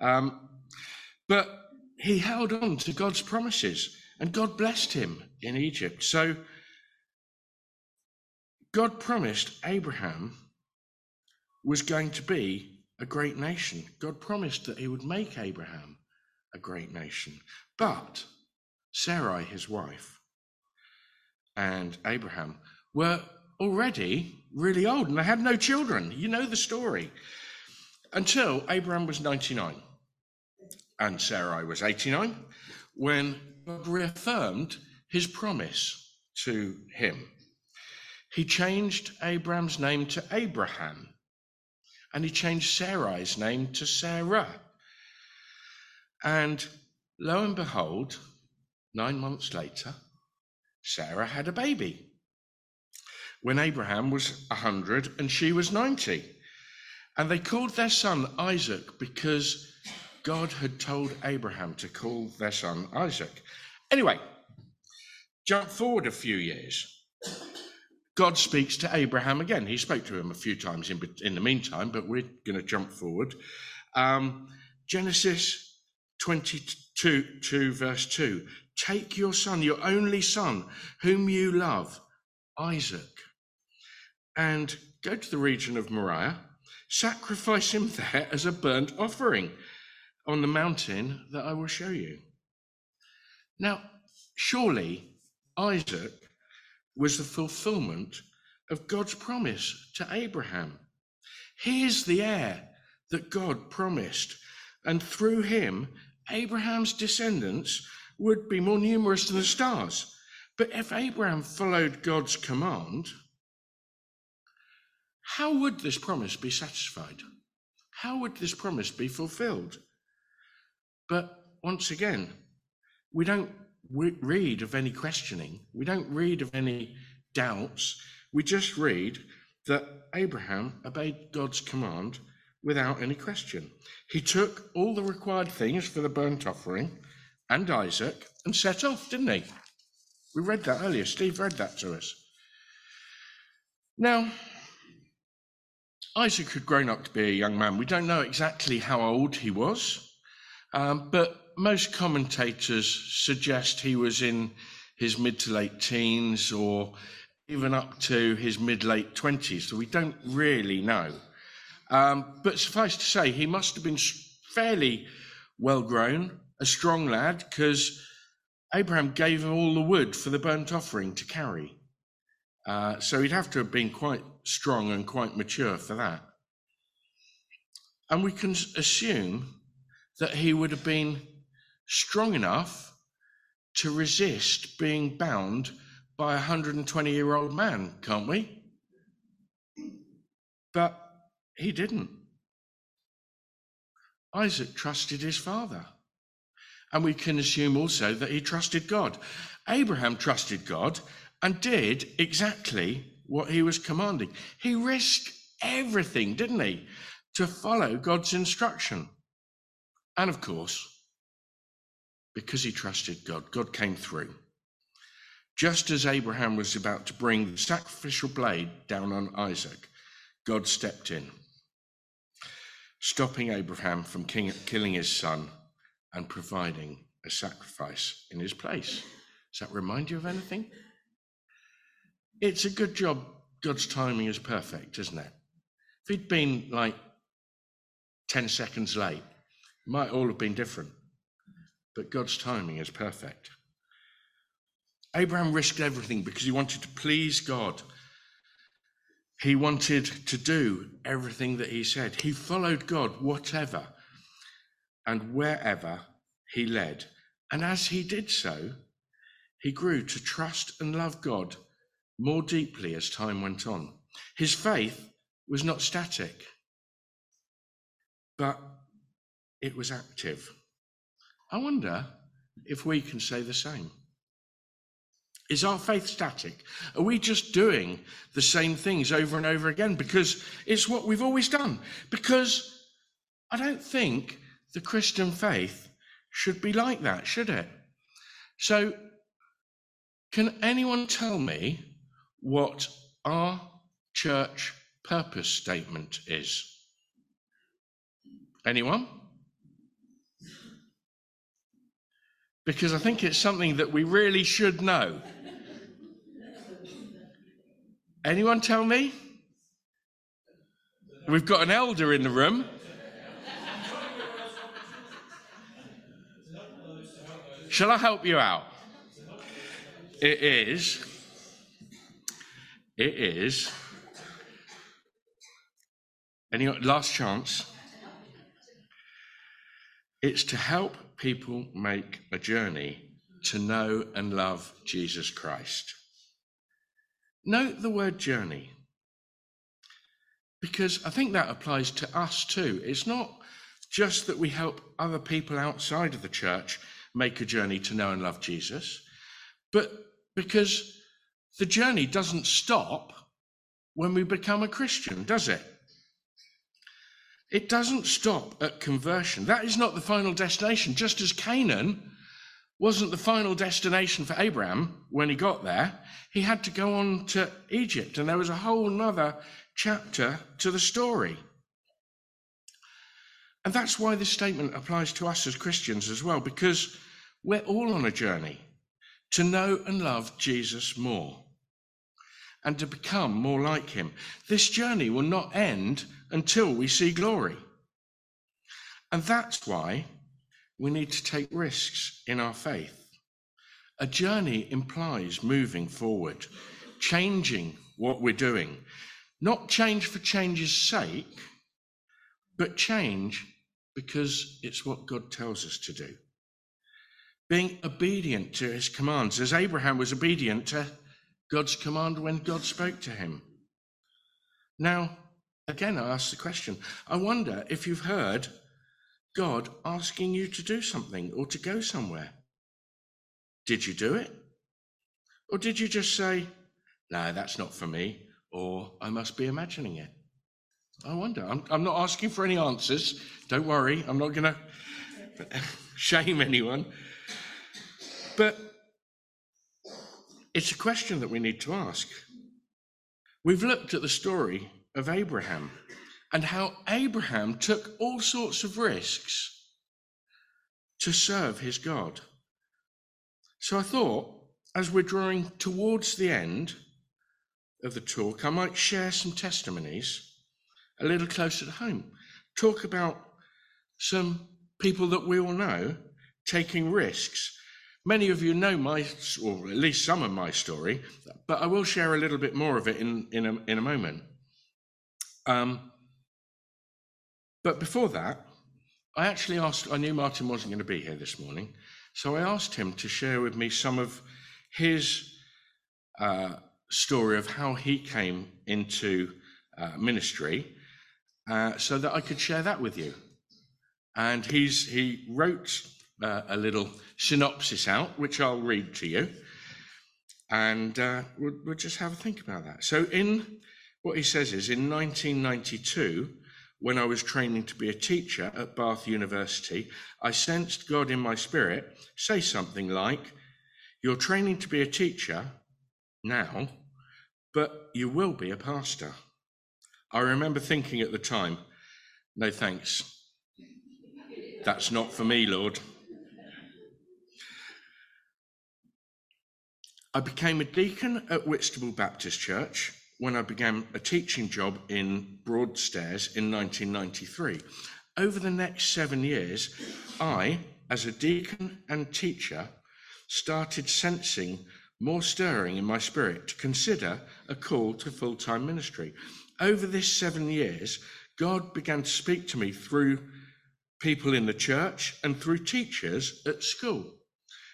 Um, but he held on to God's promises, and God blessed him in Egypt. So God promised Abraham was going to be a great nation. God promised that he would make Abraham a great nation. But Sarai, his wife, and Abraham were already really old and they had no children. You know the story. Until Abraham was 99 and Sarai was 89 when God reaffirmed his promise to him. He changed Abraham's name to Abraham and he changed Sarai's name to Sarah. And lo and behold, nine months later, Sarah had a baby when Abraham was 100 and she was 90. And they called their son Isaac because God had told Abraham to call their son Isaac. Anyway, jump forward a few years. God speaks to Abraham again. He spoke to him a few times in, in the meantime, but we're going to jump forward. Um, Genesis 22, 2, verse 2. Take your son, your only son, whom you love, Isaac, and go to the region of Moriah, sacrifice him there as a burnt offering on the mountain that I will show you. Now, surely Isaac was the fulfillment of God's promise to Abraham. He is the heir that God promised, and through him, Abraham's descendants would be more numerous than the stars. But if Abraham followed God's command, how would this promise be satisfied? How would this promise be fulfilled? But once again, we don't read of any questioning, we don't read of any doubts. We just read that Abraham obeyed God's command without any question. He took all the required things for the burnt offering and Isaac and set off, didn't he? We read that earlier. Steve read that to us. Now, Isaac had grown up to be a young man. We don't know exactly how old he was, um, but most commentators suggest he was in his mid to late teens or even up to his mid late 20s, so we don't really know. Um, but suffice to say, he must have been fairly well grown, a strong lad, because Abraham gave him all the wood for the burnt offering to carry. Uh, so he'd have to have been quite strong and quite mature for that. And we can assume that he would have been strong enough to resist being bound by a 120 year old man, can't we? But he didn't. Isaac trusted his father. And we can assume also that he trusted God. Abraham trusted God and did exactly what he was commanding. He risked everything, didn't he, to follow God's instruction. And of course, because he trusted God, God came through. Just as Abraham was about to bring the sacrificial blade down on Isaac, God stepped in, stopping Abraham from king, killing his son and providing a sacrifice in his place. Does that remind you of anything? It's a good job God's timing is perfect, isn't it? If he'd been like 10 seconds late, it might all have been different. But God's timing is perfect. Abraham risked everything because he wanted to please God. He wanted to do everything that he said. He followed God, whatever and wherever he led. And as he did so, he grew to trust and love God more deeply as time went on. His faith was not static, but it was active. I wonder if we can say the same. Is our faith static? Are we just doing the same things over and over again because it's what we've always done? Because I don't think the Christian faith should be like that, should it? So, can anyone tell me what our church purpose statement is? Anyone? Because I think it's something that we really should know. Anyone tell me? We've got an elder in the room. Shall I help you out? It is. It is. Any last chance? It's to help people make a journey to know and love Jesus Christ. Note the word journey, because I think that applies to us too. It's not just that we help other people outside of the church make a journey to know and love Jesus, but because the journey doesn't stop when we become a Christian, does it? It doesn't stop at conversion. That is not the final destination. Just as Canaan wasn't the final destination for Abraham when he got there, he had to go on to Egypt, and there was a whole nother chapter to the story. And that's why this statement applies to us as Christians as well, because we're all on a journey to know and love Jesus more and to become more like him. This journey will not end until we see glory. And that's why we need to take risks in our faith. A journey implies moving forward, changing what we're doing, not change for change's sake, but change because it's what God tells us to do. Being obedient to his commands, as Abraham was obedient to God's command when God spoke to him. Now, again, I ask the question I wonder if you've heard God asking you to do something or to go somewhere. Did you do it? Or did you just say, no, that's not for me, or I must be imagining it? I wonder. I'm, I'm not asking for any answers. Don't worry, I'm not going [LAUGHS] to shame anyone. But it's a question that we need to ask. We've looked at the story of Abraham and how Abraham took all sorts of risks to serve his God. So I thought, as we're drawing towards the end of the talk, I might share some testimonies a little closer to home. Talk about some people that we all know taking risks. Many of you know my, or at least some of my story, but I will share a little bit more of it in, in, a, in a moment. Um, but before that, I actually asked, I knew Martin wasn't going to be here this morning, so I asked him to share with me some of his uh, story of how he came into uh, ministry uh, so that I could share that with you. And he's, he wrote uh, a little synopsis out, which I'll read to you. And uh, we'll, we'll just have a think about that. So, in what he says is in 1992, when I was training to be a teacher at Bath University, I sensed God in my spirit say something like, You're training to be a teacher now, but you will be a pastor. I remember thinking at the time, No thanks. That's not for me, Lord. I became a deacon at Whitstable Baptist Church when I began a teaching job in Broadstairs in 1993. Over the next seven years, I, as a deacon and teacher, started sensing more stirring in my spirit to consider a call to full time ministry. Over this seven years, God began to speak to me through people in the church and through teachers at school.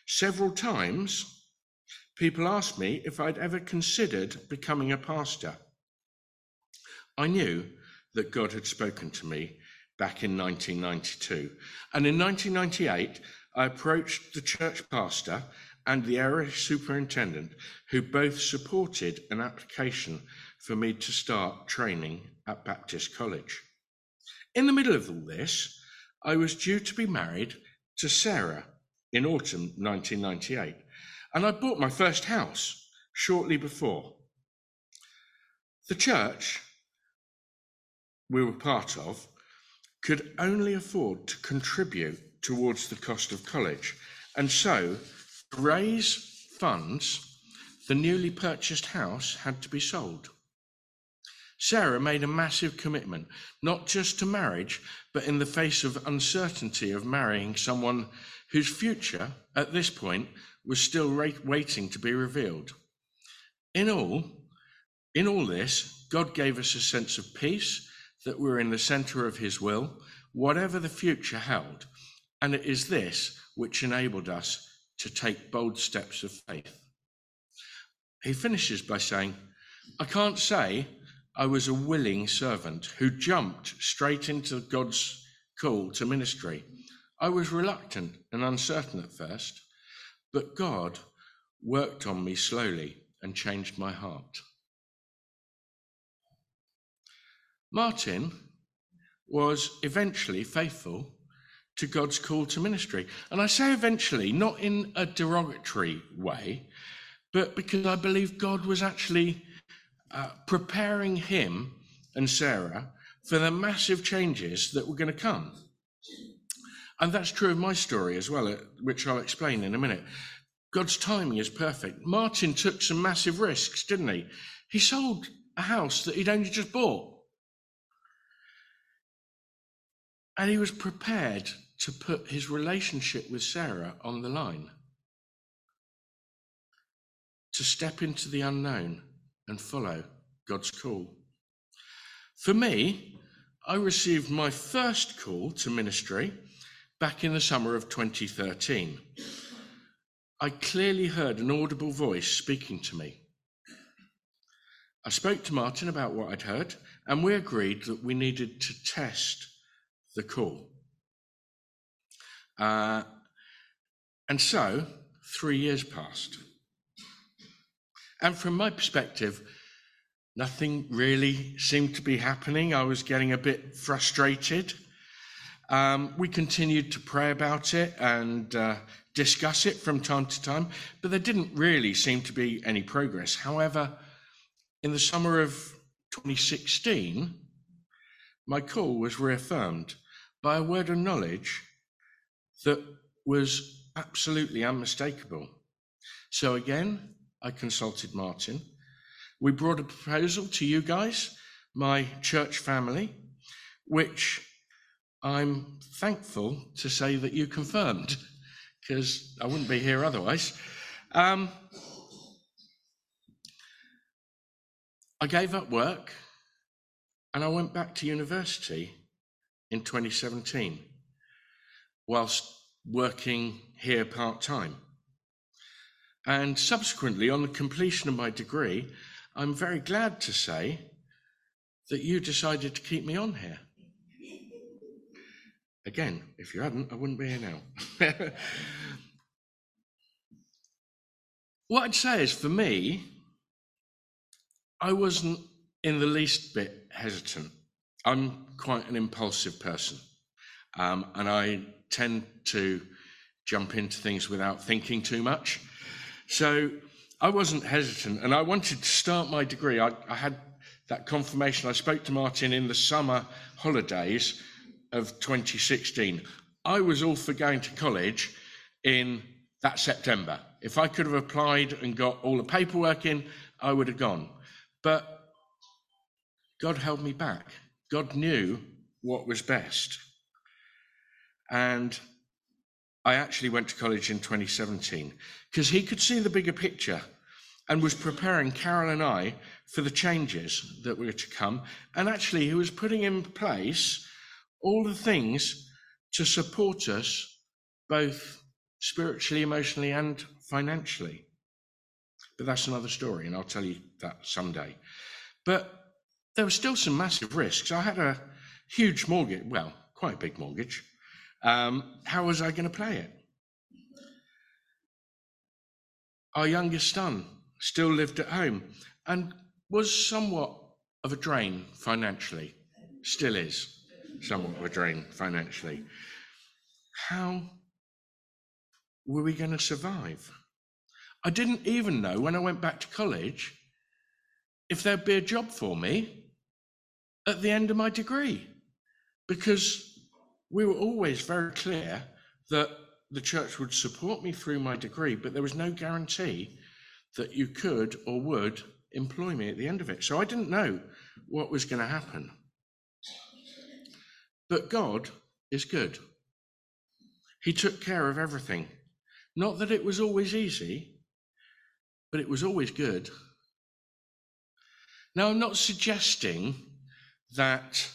Several times, people asked me if I'd ever considered becoming a pastor. I knew that God had spoken to me back in 1992. And in 1998, I approached the church pastor and the area superintendent, who both supported an application for me to start training at Baptist College. In the middle of all this, I was due to be married to Sarah in autumn 1998. And I bought my first house shortly before. The church we were part of could only afford to contribute towards the cost of college. And so, to raise funds, the newly purchased house had to be sold. Sarah made a massive commitment, not just to marriage, but in the face of uncertainty of marrying someone whose future, at this point, was still waiting to be revealed. In all, in all this, God gave us a sense of peace that we're in the center of his will, whatever the future held. And it is this which enabled us to take bold steps of faith. He finishes by saying, I can't say I was a willing servant who jumped straight into God's call to ministry. I was reluctant and uncertain at first. But God worked on me slowly and changed my heart. Martin was eventually faithful to God's call to ministry. And I say eventually, not in a derogatory way, but because I believe God was actually uh, preparing him and Sarah for the massive changes that were going to come. And that's true of my story as well, uh, which I'll explain in a minute. God's timing is perfect. Martin took some massive risks, didn't he? He sold a house that he'd only just bought. And he was prepared to put his relationship with Sarah on the line, to step into the unknown and follow God's call. For me, I received my first call to ministry back in the summer of 2013. I clearly heard an audible voice speaking to me. I spoke to Martin about what I'd heard, and we agreed that we needed to test the call. Uh, and so, three years passed. And from my perspective, nothing really seemed to be happening. I was getting a bit frustrated. Um, we continued to pray about it and uh, discuss it from time to time, but there didn't really seem to be any progress. However, in the summer of 2016, my call was reaffirmed by a word of knowledge that was absolutely unmistakable. So again, I consulted Martin. We brought a proposal to you guys, my church family, which I'm thankful to say that you confirmed, because I wouldn't be here otherwise. Um, I gave up work and I went back to university in 2017 whilst working here part time. And subsequently, on the completion of my degree, I'm very glad to say that you decided to keep me on here. Again, if you hadn't, I wouldn't be here now. [LAUGHS] what I'd say is for me, I wasn't in the least bit hesitant. I'm quite an impulsive person, um, and I tend to jump into things without thinking too much. So I wasn't hesitant, and I wanted to start my degree. I, I had that confirmation. I spoke to Martin in the summer holidays of 2016. I was all for going to college in that September. If I could have applied and got all the paperwork in, I would have gone. But God held me back. God knew what was best. And I actually went to college in 2017 because he could see the bigger picture and was preparing Carol and I for the changes that were to come. And actually, he was putting in place all the things to support us both spiritually, emotionally, and financially. But that's another story, and I'll tell you that someday. But there were still some massive risks. I had a huge mortgage, well, quite a big mortgage. Um, how was I going to play it? Our youngest son still lived at home and was somewhat of a drain financially, still is somewhat of a drain financially. How were we going to survive? I didn't even know when I went back to college if there'd be a job for me at the end of my degree because we were always very clear that the church would support me through my degree, but there was no guarantee that you could or would employ me at the end of it. So I didn't know what was going to happen. But God is good. He took care of everything. Not that it was always easy, but it was always good. Now, I'm not suggesting that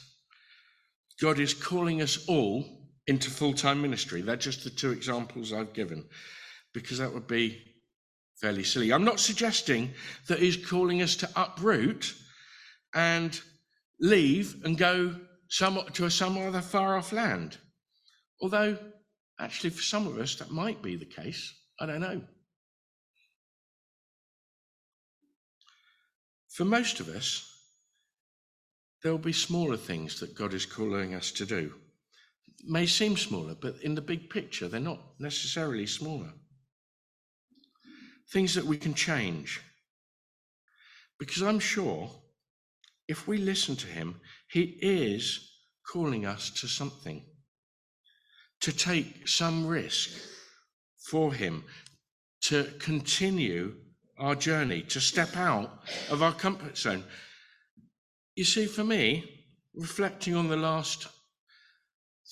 God is calling us all into full time ministry. They're just the two examples I've given, because that would be fairly silly. I'm not suggesting that He's calling us to uproot and leave and go some, to some other far off land. Although, actually, for some of us, that might be the case. I don't know. For most of us, there will be smaller things that God is calling us to do. may seem smaller, but in the big picture, they're not necessarily smaller. Things that we can change. Because I'm sure if we listen to Him, He is calling us to something, to take some risk for Him, to continue our journey, to step out of our comfort zone. You see, for me, reflecting on the last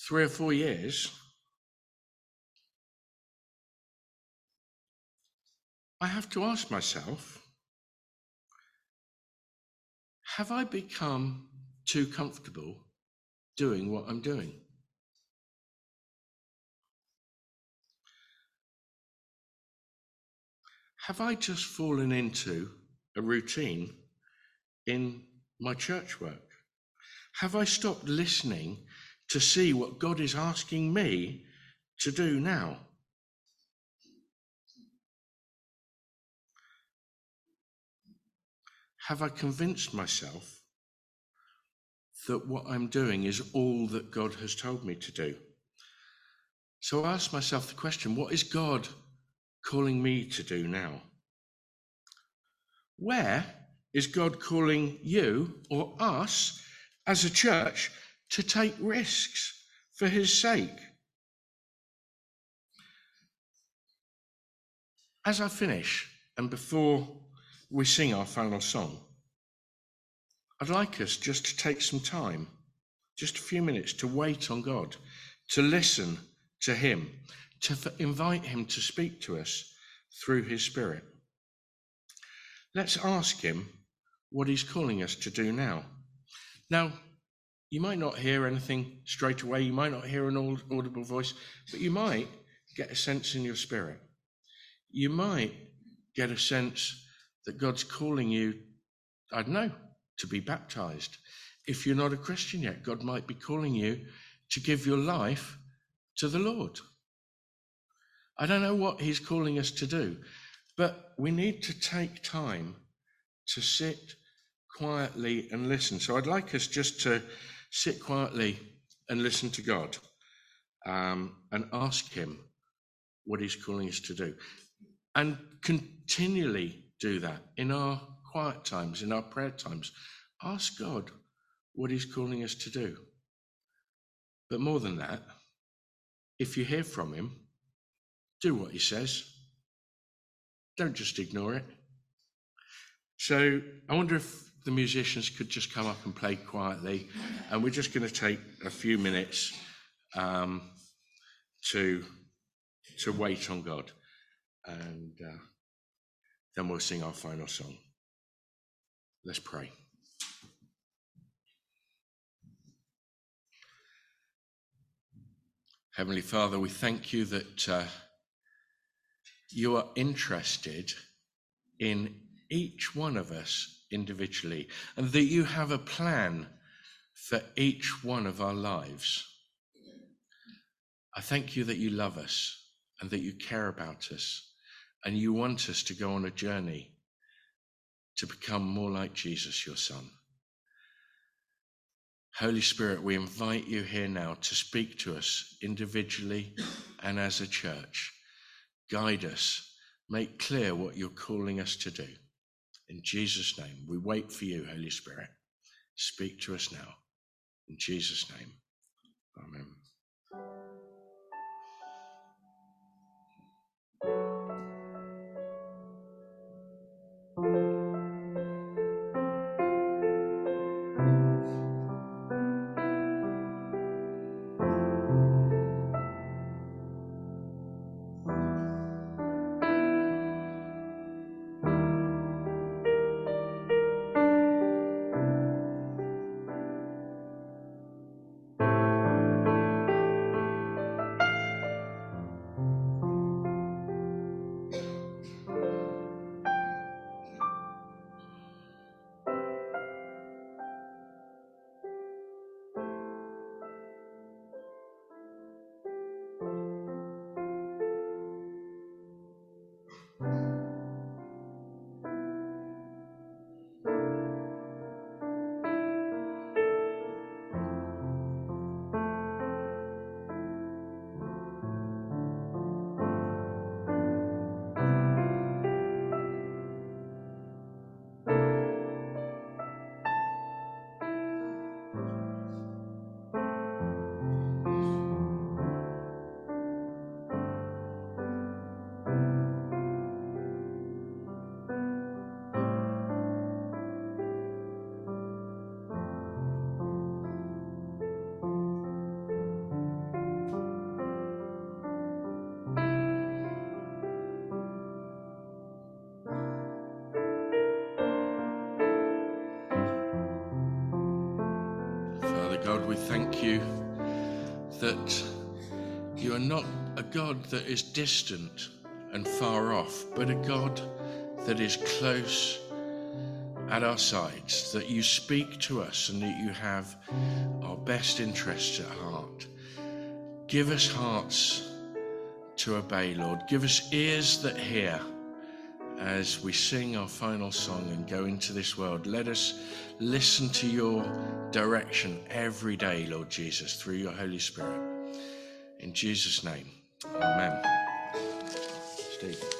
three or four years, I have to ask myself have I become too comfortable doing what I'm doing? Have I just fallen into a routine in my church work? Have I stopped listening to see what God is asking me to do now? Have I convinced myself that what I'm doing is all that God has told me to do? So I ask myself the question what is God calling me to do now? Where is God calling you or us as a church to take risks for his sake? As I finish, and before we sing our final song, I'd like us just to take some time, just a few minutes, to wait on God, to listen to Him, to invite Him to speak to us through His Spirit. Let's ask Him what he's calling us to do now. Now, you might not hear anything straight away, you might not hear an audible voice, but you might get a sense in your spirit. You might get a sense that God's calling you, I don't know, to be baptized. If you're not a Christian yet, God might be calling you to give your life to the Lord. I don't know what He's calling us to do, But we need to take time to sit quietly and listen. So I'd like us just to sit quietly and listen to God um, and ask Him what He's calling us to do. And continually do that in our quiet times, in our prayer times. Ask God what He's calling us to do. But more than that, if you hear from Him, do what He says. Don't just ignore it. So I wonder if the musicians could just come up and play quietly, and we're just going to take a few minutes um, to to wait on God, and uh, then we'll sing our final song. Let's pray. Heavenly Father, we thank you that uh, you are interested in each one of us individually and that you have a plan for each one of our lives. I thank you that you love us and that you care about us and you want us to go on a journey to become more like Jesus, your Son. Holy Spirit, we invite you here now to speak to us individually and as a church. Guide us, make clear what you're calling us to do. In Jesus' name, we wait for you, Holy Spirit. Speak to us now. In Jesus' name, Amen. God, we thank you that you are not a God that is distant and far off, but a God that is close at our sides, that you speak to us and that you have our best interests at heart. Give us hearts to obey, Lord. Give us ears that hear as we sing our final song and go into this world. Let us listen to your direction every day, Lord Jesus, through your Holy Spirit. In Jesus' name, amen. Steve.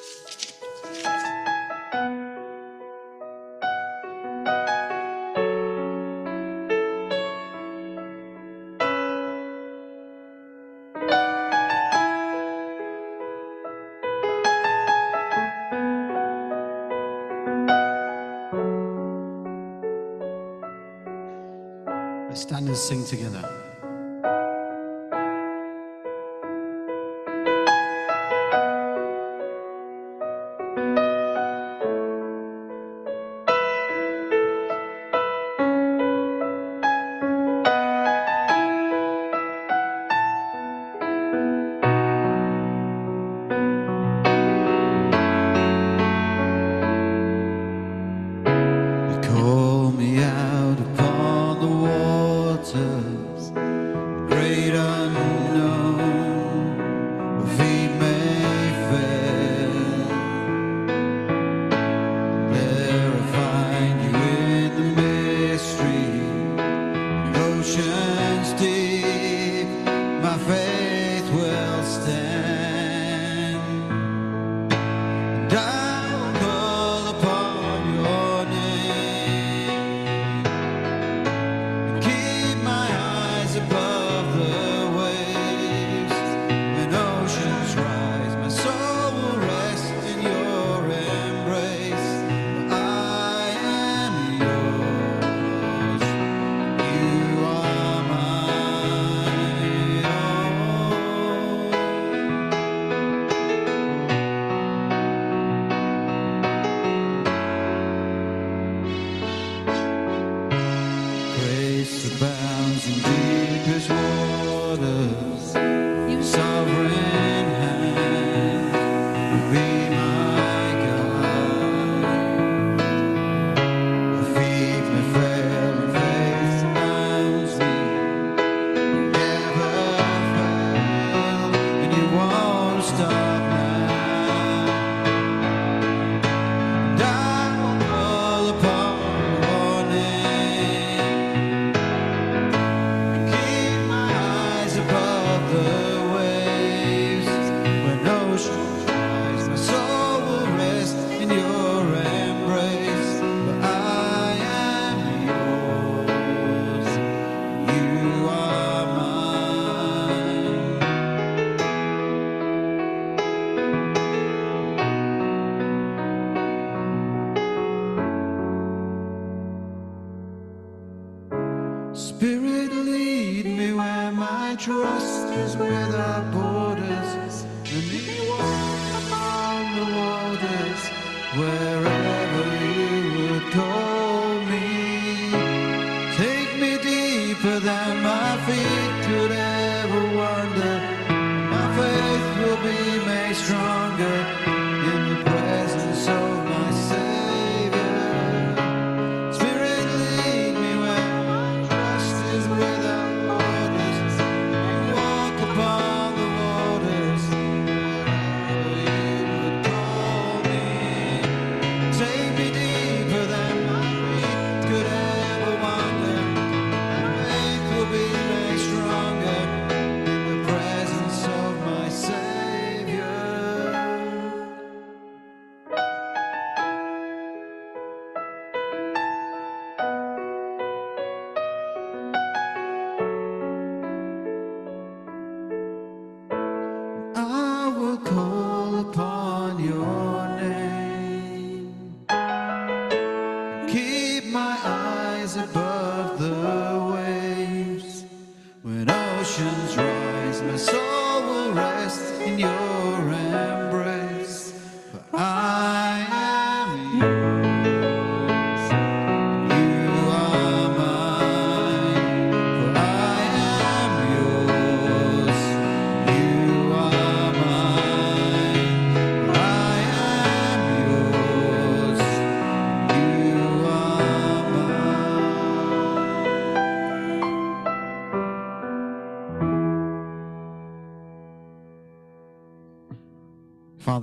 Spirit, lead me where my trust is without borders. And me walk upon the waters wherever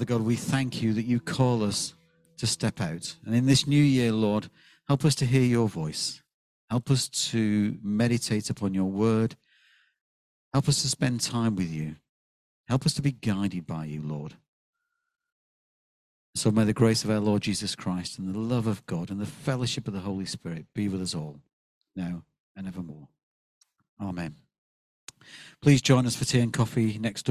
Father God, we thank you that you call us to step out. And in this new year, Lord, help us to hear your voice. Help us to meditate upon your word. Help us to spend time with you. Help us to be guided by you, Lord. So may the grace of our Lord Jesus Christ and the love of God and the fellowship of the Holy Spirit be with us all, now and evermore. Amen. Please join us for tea and coffee next door.